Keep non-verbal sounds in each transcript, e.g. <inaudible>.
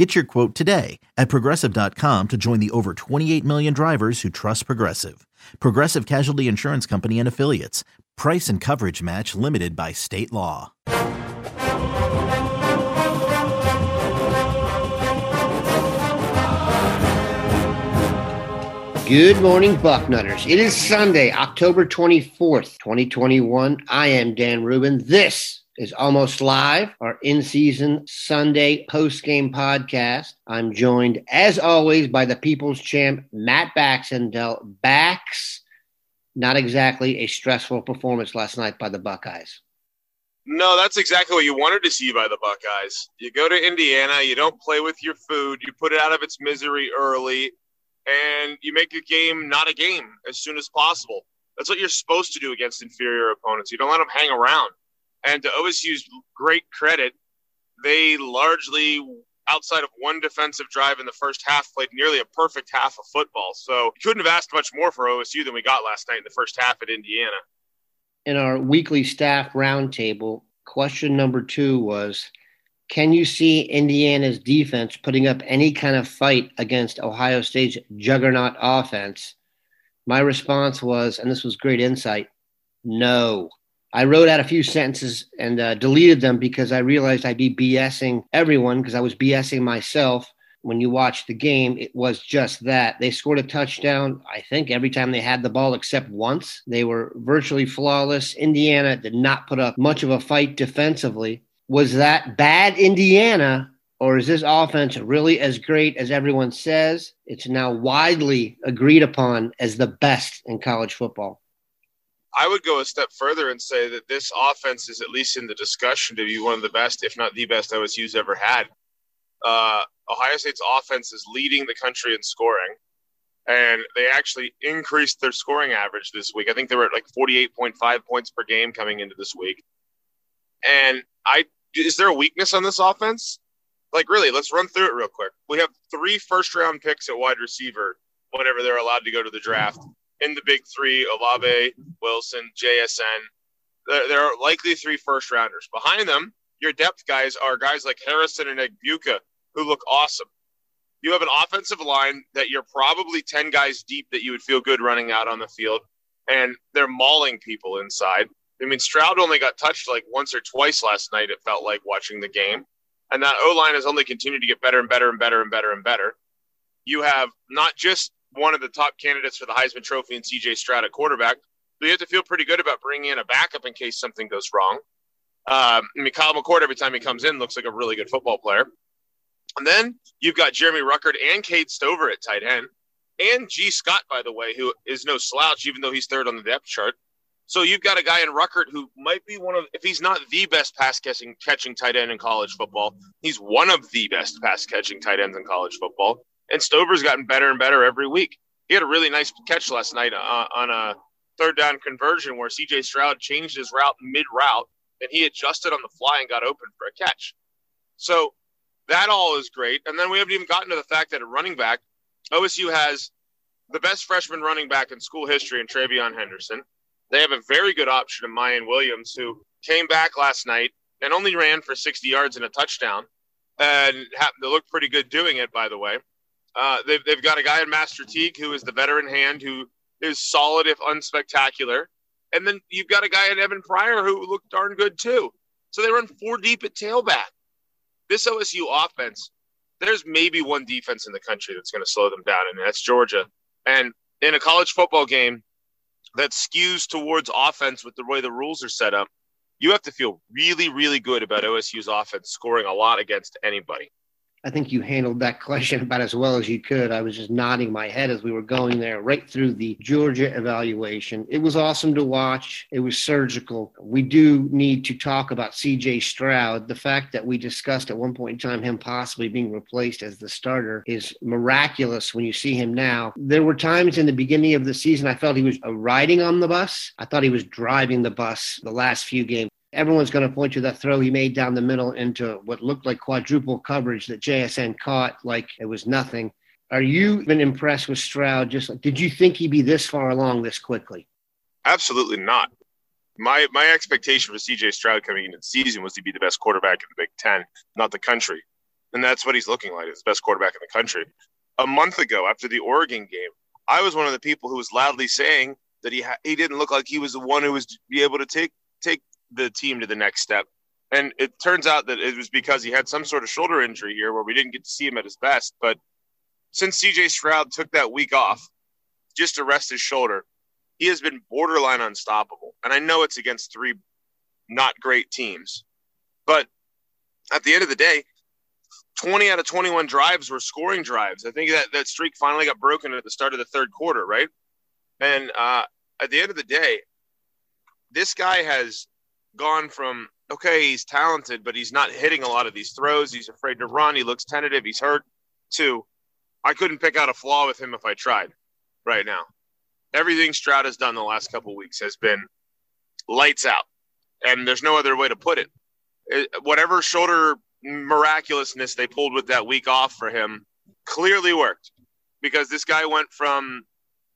Get your quote today at progressive.com to join the over 28 million drivers who trust Progressive. Progressive Casualty Insurance Company and Affiliates. Price and coverage match limited by state law. Good morning, Bucknutters. It is Sunday, October 24th, 2021. I am Dan Rubin. This is Almost Live, our in season Sunday post game podcast. I'm joined, as always, by the people's champ, Matt Baxendale. Bax, not exactly a stressful performance last night by the Buckeyes. No, that's exactly what you wanted to see by the Buckeyes. You go to Indiana, you don't play with your food, you put it out of its misery early and you make a game not a game as soon as possible. That's what you're supposed to do against inferior opponents. You don't let them hang around. And to OSU's great credit, they largely, outside of one defensive drive in the first half, played nearly a perfect half of football. So you couldn't have asked much more for OSU than we got last night in the first half at Indiana. In our weekly staff roundtable, question number two was can you see Indiana's defense putting up any kind of fight against Ohio State's juggernaut offense? My response was, and this was great insight no. I wrote out a few sentences and uh, deleted them because I realized I'd be BSing everyone because I was BSing myself. When you watch the game, it was just that. They scored a touchdown, I think, every time they had the ball except once. They were virtually flawless. Indiana did not put up much of a fight defensively was that bad Indiana, or is this offense really as great as everyone says? It's now widely agreed upon as the best in college football. I would go a step further and say that this offense is at least in the discussion to be one of the best, if not the best, OSU's ever had. Uh, Ohio State's offense is leading the country in scoring, and they actually increased their scoring average this week. I think they were at like 48.5 points per game coming into this week. And I is there a weakness on this offense? Like, really, let's run through it real quick. We have three first round picks at wide receiver whenever they're allowed to go to the draft. In the big three, Olave, Wilson, JSN. There, there are likely three first rounders. Behind them, your depth guys are guys like Harrison and Egbuka, who look awesome. You have an offensive line that you're probably 10 guys deep that you would feel good running out on the field, and they're mauling people inside. I mean, Stroud only got touched like once or twice last night, it felt like watching the game. And that O line has only continued to get better and better and better and better and better. You have not just one of the top candidates for the Heisman Trophy and CJ Stroud at quarterback, but you have to feel pretty good about bringing in a backup in case something goes wrong. Um, I mean, Kyle McCord, every time he comes in, looks like a really good football player. And then you've got Jeremy Ruckert and Cade Stover at tight end, and Gee Scott, by the way, who is no slouch, even though he's third on the depth chart. So you've got a guy in Ruckert who might be one of, if he's not the best pass catching catching tight end in college football, he's one of the best pass catching tight ends in college football. And Stover's gotten better and better every week. He had a really nice catch last night uh, on a third down conversion where CJ Stroud changed his route mid route and he adjusted on the fly and got open for a catch. So that all is great. And then we haven't even gotten to the fact that at running back, OSU has the best freshman running back in school history in TreVeyon Henderson. They have a very good option in Miyan Williams, who came back last night and only ran for 60 yards and a touchdown, and happened to look pretty good doing it, by the way. Uh, they've, they've got a guy in Master Teague who is the veteran hand who is solid if unspectacular. And then you've got a guy in Evan Pryor who looked darn good too. So they run four deep at tailback. This OSU offense, there's maybe one defense in the country that's going to slow them down, and that's Georgia. And in a college football game, that skews towards offense with the way the rules are set up, you have to feel really, really good about OSU's offense scoring a lot against anybody. I think you handled that <laughs> question about as well as you could. I was just nodding my head as we were going there, right through the Georgia evaluation. It was awesome to watch. It was surgical. We do need to talk about CJ Stroud. The fact that we discussed at one point in time him possibly being replaced as the starter is miraculous when you see him now. There were times in the beginning of the season I felt he was riding on the bus. I thought he was driving the bus the last few games. Everyone's going to point to that throw he made down the middle into what looked like quadruple coverage that JSN caught like it was nothing. Are you even impressed with Stroud? Just like, did you think he'd be this far along this quickly? Absolutely not. My my expectation for CJ Stroud coming into the season was to be the best quarterback in the Big Ten, not the country, and that's what he's looking like. He's the best quarterback in the country. A month ago, after the Oregon game, I was one of the people who was loudly saying that he ha- he didn't look like he was the one who was be able to take take the team to the next step. And it turns out that it was because he had some sort of shoulder injury here where we didn't get to see him at his best. But since CJ Stroud took that week off just to rest his shoulder, he has been borderline unstoppable. And I know it's against three not great teams. But at the end of the day, 20 out of 21 drives were scoring drives. I think that, that streak finally got broken at the start of the third quarter, right? And uh, at the end of the day, this guy has gone from okay, he's talented, but he's not hitting a lot of these throws. He's afraid to run. He looks tentative. He's hurt. To I couldn't pick out a flaw with him if I tried. Right now, everything Stroud has done the last couple weeks has been lights out, and there's no other way to put it. it. Whatever shoulder miraculousness they pulled with that week off for him clearly worked because this guy went from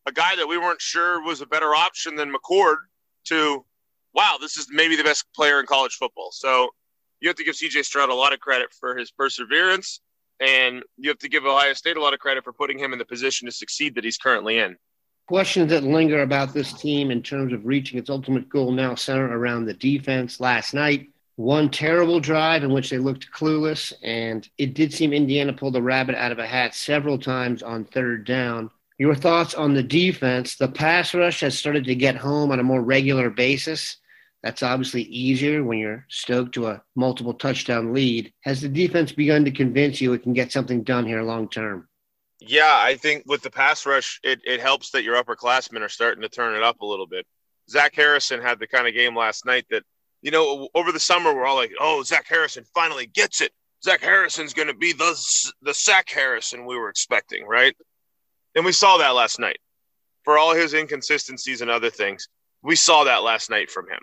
a guy that we weren't sure was a better option than McCord to wow, this is maybe the best player in college football. So you have to give CJ Stroud a lot of credit for his perseverance, and you have to give Ohio State a lot of credit for putting him in the position to succeed that he's currently in. Questions that linger about this team in terms of reaching its ultimate goal now center around the defense. Last night, one terrible drive in which they looked clueless, and it did seem Indiana pulled the rabbit out of a hat several times on third down. Your thoughts on the defense? The pass rush has started to get home on a more regular basis. That's obviously easier when you're stoked to a multiple touchdown lead. Has the defense begun to convince you it can get something done here long term? Yeah, I think with the pass rush, it, it helps that your upperclassmen are starting to turn it up a little bit. Zach Harrison had the kind of game last night that, you know, over the summer, we're all like, oh, Zach Harrison finally gets it. Zach Harrison's going to be the, the Zach Harrison we were expecting, right? And we saw that last night. For all his inconsistencies and other things, we saw that last night from him.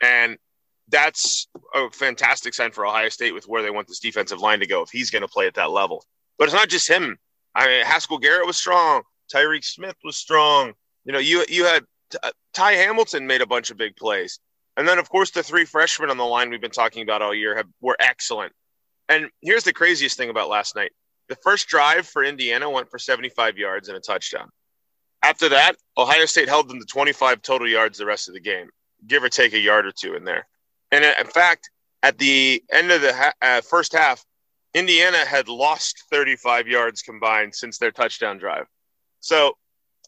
And that's a fantastic sign for Ohio State with where they want this defensive line to go if he's going to play at that level. But it's not just him. I mean, Haskell Garrett was strong. Tyreke Smith was strong. You know, you you had uh, Ty Hamilton made a bunch of big plays, and then of course the three freshmen on the line we've been talking about all year have were excellent. And here's the craziest thing about last night: the first drive for Indiana went for 75 yards and a touchdown. After that, Ohio State held them to 25 total yards the rest of the game give or take a yard or two in there. And in fact, at the end of the ha- uh, first half, Indiana had lost 35 yards combined since their touchdown drive. So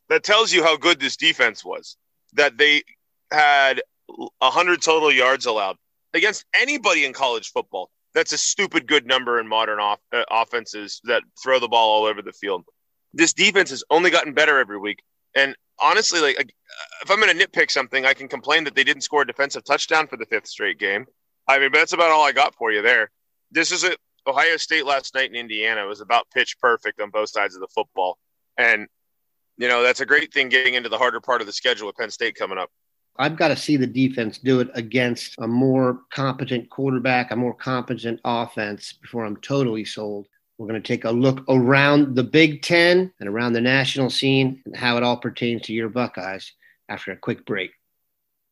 that tells you how good this defense was. That they had 100 total yards allowed against anybody in college football. That's a stupid good number in modern off- uh, offenses that throw the ball all over the field. This defense has only gotten better every week. And honestly, like uh, if I'm going to nitpick something, I can complain that they didn't score a defensive touchdown for the fifth straight game. I mean, but that's about all I got for you there. This is Ohio State last night in Indiana was about pitch perfect on both sides of the football, and you know that's a great thing getting into the harder part of the schedule with Penn State coming up. I've got to see the defense do it against a more competent quarterback, a more competent offense before I'm totally sold. We're going to take a look around the Big Ten and around the national scene and how it all pertains to your Buckeyes after a quick break.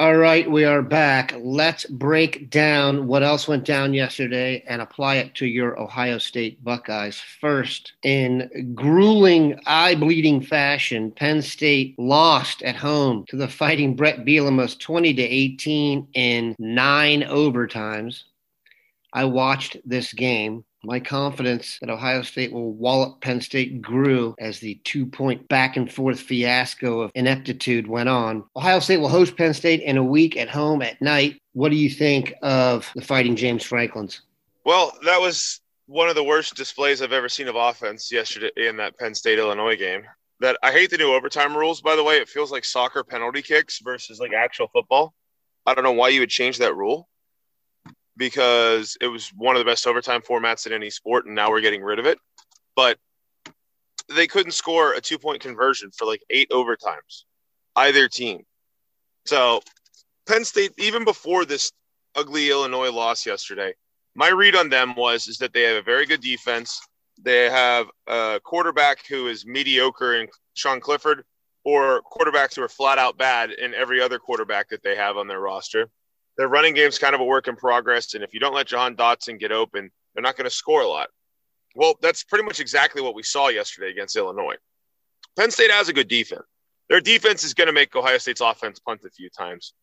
All right, we are back. Let's break down what else went down yesterday and apply it to your Ohio State Buckeyes. First, in grueling, eye bleeding fashion, Penn State lost at home to the fighting Brett Bielema's 20 to 18 in nine overtimes. I watched this game my confidence that Ohio State will wallop Penn State grew as the two point back and forth fiasco of ineptitude went on. Ohio State will host Penn State in a week at home at night. What do you think of the fighting James Franklins? Well, that was one of the worst displays I've ever seen of offense yesterday in that Penn State Illinois game. That I hate the new overtime rules, by the way. It feels like soccer penalty kicks versus like actual football. I don't know why you would change that rule because it was one of the best overtime formats in any sport, and now we're getting rid of it. But they couldn't score a two point conversion for like eight overtimes, either team. So Penn State, even before this ugly Illinois loss yesterday, my read on them was is that they have a very good defense. They have a quarterback who is mediocre in Sean Clifford, or quarterbacks who are flat out bad in every other quarterback that they have on their roster their running game's kind of a work in progress. And if you don't let Jahan Dotson get open, they're not going to score a lot. Well, that's pretty much exactly what we saw yesterday against Illinois. Penn State has a good defense. Their defense is going to make Ohio State's offense punt a few times.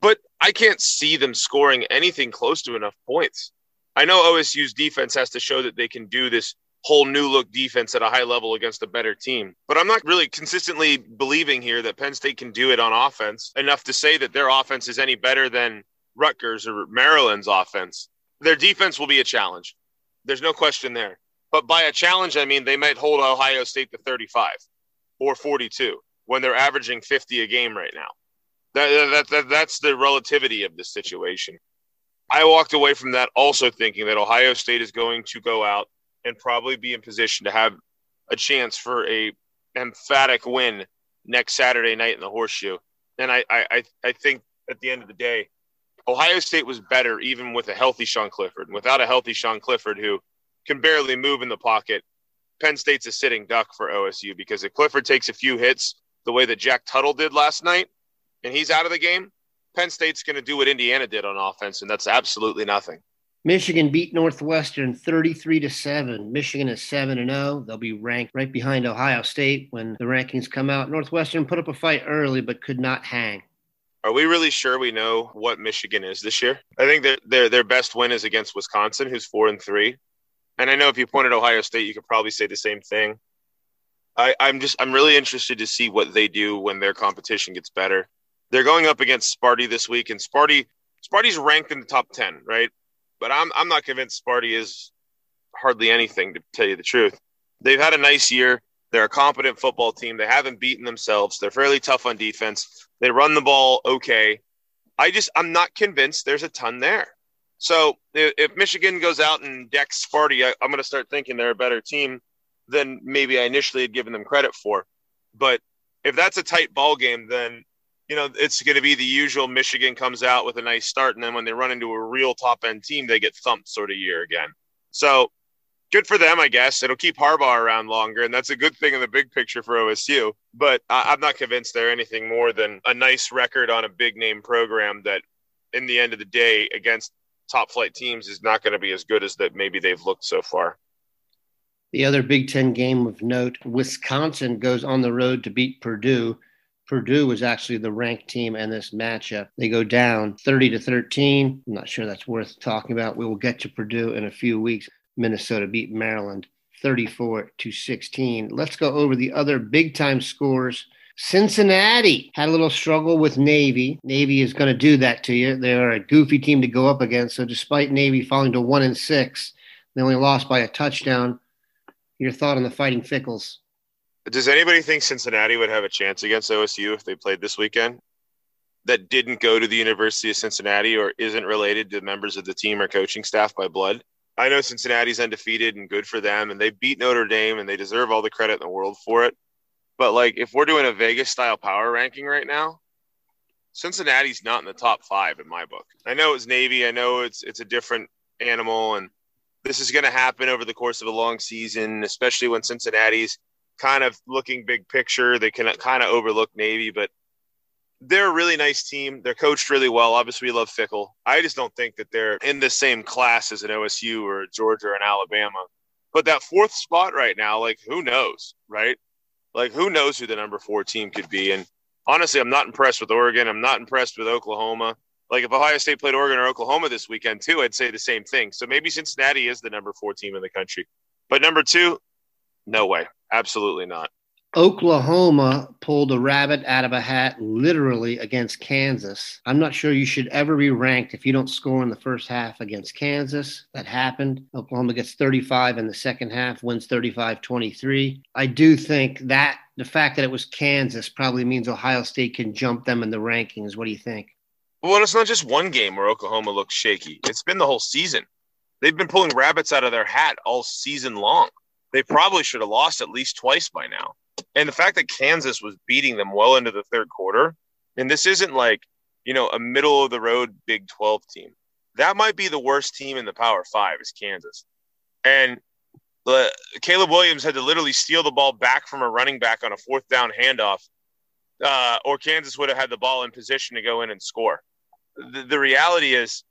But I can't see them scoring anything close to enough points. I know OSU's defense has to show that they can do this whole new look defense at a high level against a better team. But I'm not really consistently believing here that Penn State can do it on offense enough to say that their offense is any better than Rutgers or Maryland's offense. Their defense will be a challenge. There's no question there. But by a challenge, I mean they might hold Ohio State to 35 or 42 when they're averaging 50 a game right now. That, that, that, that's the relativity of the situation. I walked away from that also thinking that Ohio State is going to go out and probably be in position to have a chance for a emphatic win next Saturday night in the horseshoe. And I, I, I think at the end of the day, Ohio State was better even with a healthy Sean Clifford. And without a healthy Sean Clifford who can barely move in the pocket, Penn State's a sitting duck for OSU because if Clifford takes a few hits the way that Jack Tuttle did last night and he's out of the game, Penn State's going to do what Indiana did on offense, and that's absolutely nothing. Michigan beat Northwestern 33 to 7. Michigan is 7 and 0. They'll be ranked right behind Ohio State when the rankings come out. Northwestern put up a fight early but could not hang. Are we really sure we know what Michigan is this year? I think that their their best win is against Wisconsin, who's 4 and 3. And I know if you pointed Ohio State, you could probably say the same thing. I, I'm just I'm really interested to see what they do when their competition gets better. They're going up against Sparty this week, and Sparty Sparty's ranked in the top 10, right? But I'm I'm not convinced Sparty is hardly anything to tell you the truth. They've had a nice year. They're a competent football team. They haven't beaten themselves. They're fairly tough on defense. They run the ball okay. I just I'm not convinced there's a ton there. So if, Michigan goes out and decks Sparty, I, I'm going to start thinking they're a better team than maybe I initially had given them credit for. But if that's a tight ball game, then you know, it's going to be the usual Michigan comes out with a nice start, and then when they run into a real top end team, they get thumped sort of year again. So good for them, I guess. It'll keep Harbaugh around longer, and that's a good thing in the big picture for OSU. But I- am not convinced they're anything more than a nice record on a big name program that, in the end of the day, against top flight teams, is not going to be as good as that maybe they've looked so far. The other Big Ten game of note Wisconsin goes on the road to beat Purdue. Purdue was actually the ranked team in this matchup. They go down 30 to 13. I'm not sure that's worth talking about. We will get to Purdue in a few weeks. Minnesota beat Maryland 34 to 16. Let's go over the other big time scores. Cincinnati had a little struggle with Navy. Navy is going to do that to you. They're a goofy team to go up against. So, despite Navy falling to one and six, they only lost by a touchdown. Your thought on the Fighting Fickells? Does anybody think Cincinnati would have a chance against OSU if they played this weekend? That didn't go to the University of Cincinnati or isn't related to members of the team or coaching staff by blood. I know Cincinnati's undefeated and good for them, and they beat Notre Dame and they deserve all the credit in the world for it. But like, if we're doing a Vegas style power ranking right now, Cincinnati's not in the top five in my book. I know it's Navy. I know it's it's a different animal, and this is going to happen over the course of a long season, especially when Cincinnati's kind of looking big picture. They can kind of overlook Navy, but they're a really nice team. They're coached really well. Obviously, we love Fickell. I just don't think that they're in the same class as an OSU or Georgia or an Alabama. But that fourth spot right now, like who knows, right? Like who knows who the number four team could be? And honestly, I'm not impressed with Oregon. I'm not impressed with Oklahoma. Like if Ohio State played Oregon or Oklahoma this weekend too, I'd say the same thing. So maybe Cincinnati is the number four team in the country. But number two, no way. Absolutely not. Oklahoma pulled a rabbit out of a hat literally against Kansas. I'm not sure you should ever be ranked if you don't score in the first half against Kansas. That happened. Oklahoma gets 35 in the second half, wins 35 23. I do think that the fact that it was Kansas probably means Ohio State can jump them in the rankings. What do you think? Well, it's not just one game where Oklahoma looks shaky, it's been the whole season. They've been pulling rabbits out of their hat all season long. They probably should have lost at least twice by now. And the fact that Kansas was beating them well into the third quarter, and this isn't like, you know, a middle of the road Big 12 team. That might be the worst team in the Power Five is Kansas. And the, Caleb Williams had to literally steal the ball back from a running back on a fourth down handoff, uh, or Kansas would have had the ball in position to go in and score. The, the reality is,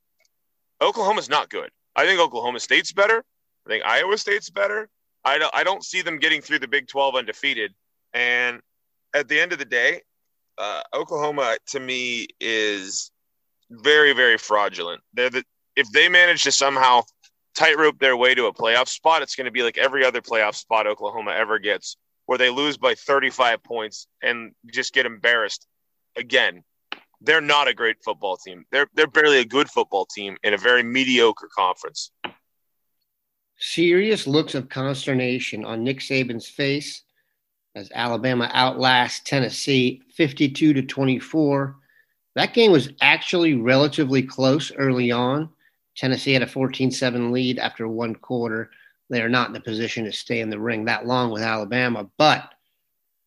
Oklahoma's not good. I think Oklahoma State's better. I think Iowa State's better. I don't, I don't see them getting through the Big 12 undefeated. And at the end of the day, uh, Oklahoma to me is very, very fraudulent. They're the, if they manage to somehow tightrope their way to a playoff spot, it's going to be like every other playoff spot Oklahoma ever gets, where they lose by 35 points and just get embarrassed again. They're not a great football team. They're they're barely a good football team in a very mediocre conference. Serious looks of consternation on Nick Saban's face as Alabama outlasts Tennessee 52 to 24. That game was actually relatively close early on. Tennessee had a 14 7 lead after one quarter. They are not in a position to stay in the ring that long with Alabama, but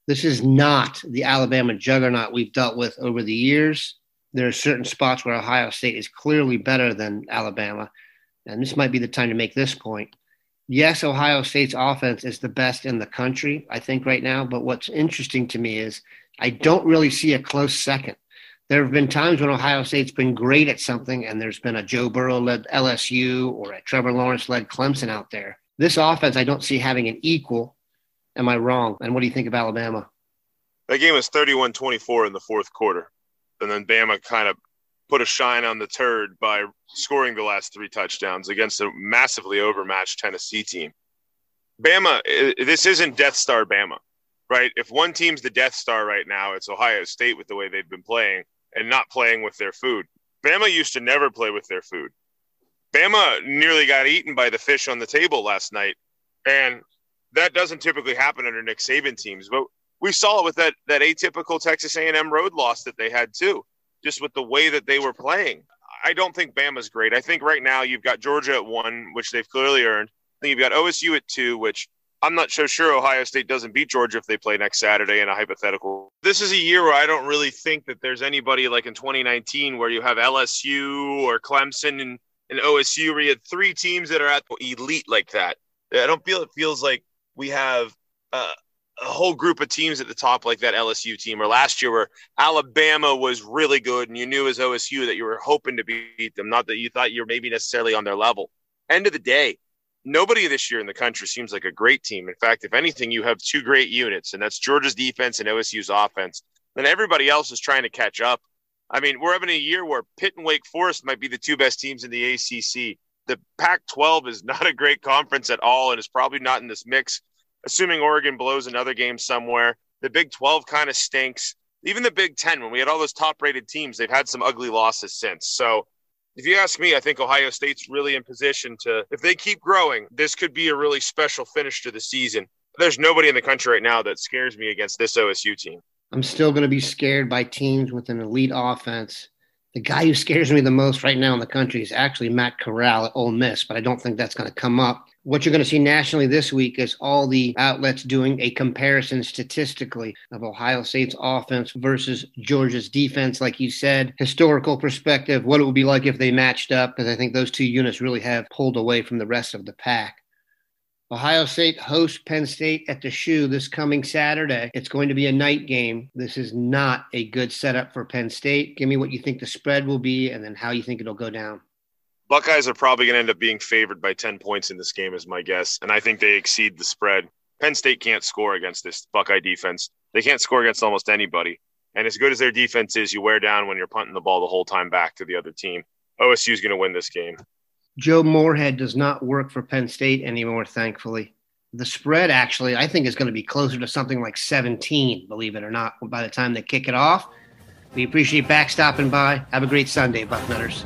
this is not the Alabama juggernaut we've dealt with over the years. There are certain spots where Ohio State is clearly better than Alabama, and this might be the time to make this point yes, Ohio State's offense is the best in the country, I think, right now. But what's interesting to me is I don't really see a close second. There have been times when Ohio State's been great at something, and there's been a Joe Burrow led LSU or a Trevor Lawrence led Clemson out there. This offense, I don't see having an equal. Am I wrong? And what do you think of Alabama? That game was 31 24 in the fourth quarter. And then Bama kind of put a shine on the turd by scoring the last three touchdowns against a massively overmatched Tennessee team. Bama, this isn't Death Star Bama, right? If one team's the Death Star right now, it's Ohio State with the way they've been playing and not playing with their food. Bama used to never play with their food. Bama nearly got eaten by the fish on the table last night, and that doesn't typically happen under Nick Saban teams. But we saw it with that that atypical Texas A&M road loss that they had too just with the way that they were playing. I don't think Bama's great. I think right now you've got Georgia at one, which they've clearly earned. I think you've got OSU at two, which I'm not so sure Ohio State doesn't beat Georgia if they play next Saturday in a hypothetical. This is a year where I don't really think that there's anybody like in 2019 where you have LSU or Clemson and, and OSU where you had three teams that are at elite like that. I don't feel it feels like we have uh, a whole group of teams at the top like that LSU team or last year where Alabama was really good and you knew as OSU that you were hoping to beat them, not that you thought you were maybe necessarily on their level. End of the day, nobody this year in the country seems like a great team. In fact, if anything, you have two great units, and that's Georgia's defense and OSU's offense. Then everybody else is trying to catch up. I mean, we're having a year where Pitt and Wake Forest might be the two best teams in the ACC. The Pac 12 is not a great conference at all and is probably not in this mix assuming Oregon blows another game somewhere. The Big 12 kind of stinks. Even the Big 10, when we had all those top rated teams, they've had some ugly losses since. So if you ask me, I think Ohio State's really in position to, if they keep growing, this could be a really special finish to the season. There's nobody in the country right now that scares me against this OSU team. I'm still going to be scared by teams with an elite offense. The guy who scares me the most right now in the country is actually Matt Corral at Ole Miss, but I don't think that's going to come up what you're going to see nationally this week is all the outlets doing a comparison statistically of Ohio State's offense versus Georgia's defense. Like you said, historical perspective, what it would be like if they matched up, because I think those two units really have pulled away from the rest of the pack. Ohio State hosts Penn State at the shoe this coming Saturday. It's going to be a night game. This is not a good setup for Penn State. Give me what you think the spread will be and then how you think it'll go down. Buckeyes are probably going to end up being favored by 10 points in this game, is my guess. And I think they exceed the spread. Penn State can't score against this Buckeye defense. They can't score against almost anybody. And as good as their defense is, you wear down when you're punting the ball the whole time Bax to the other team. OSU is going to win this game. Joe Moorhead does not work for Penn State anymore, thankfully. The spread, actually, I think is going to be closer to something like 17, believe it or not, by the time they kick it off. We appreciate back stopping by. Have a great Sunday, Bucknutters.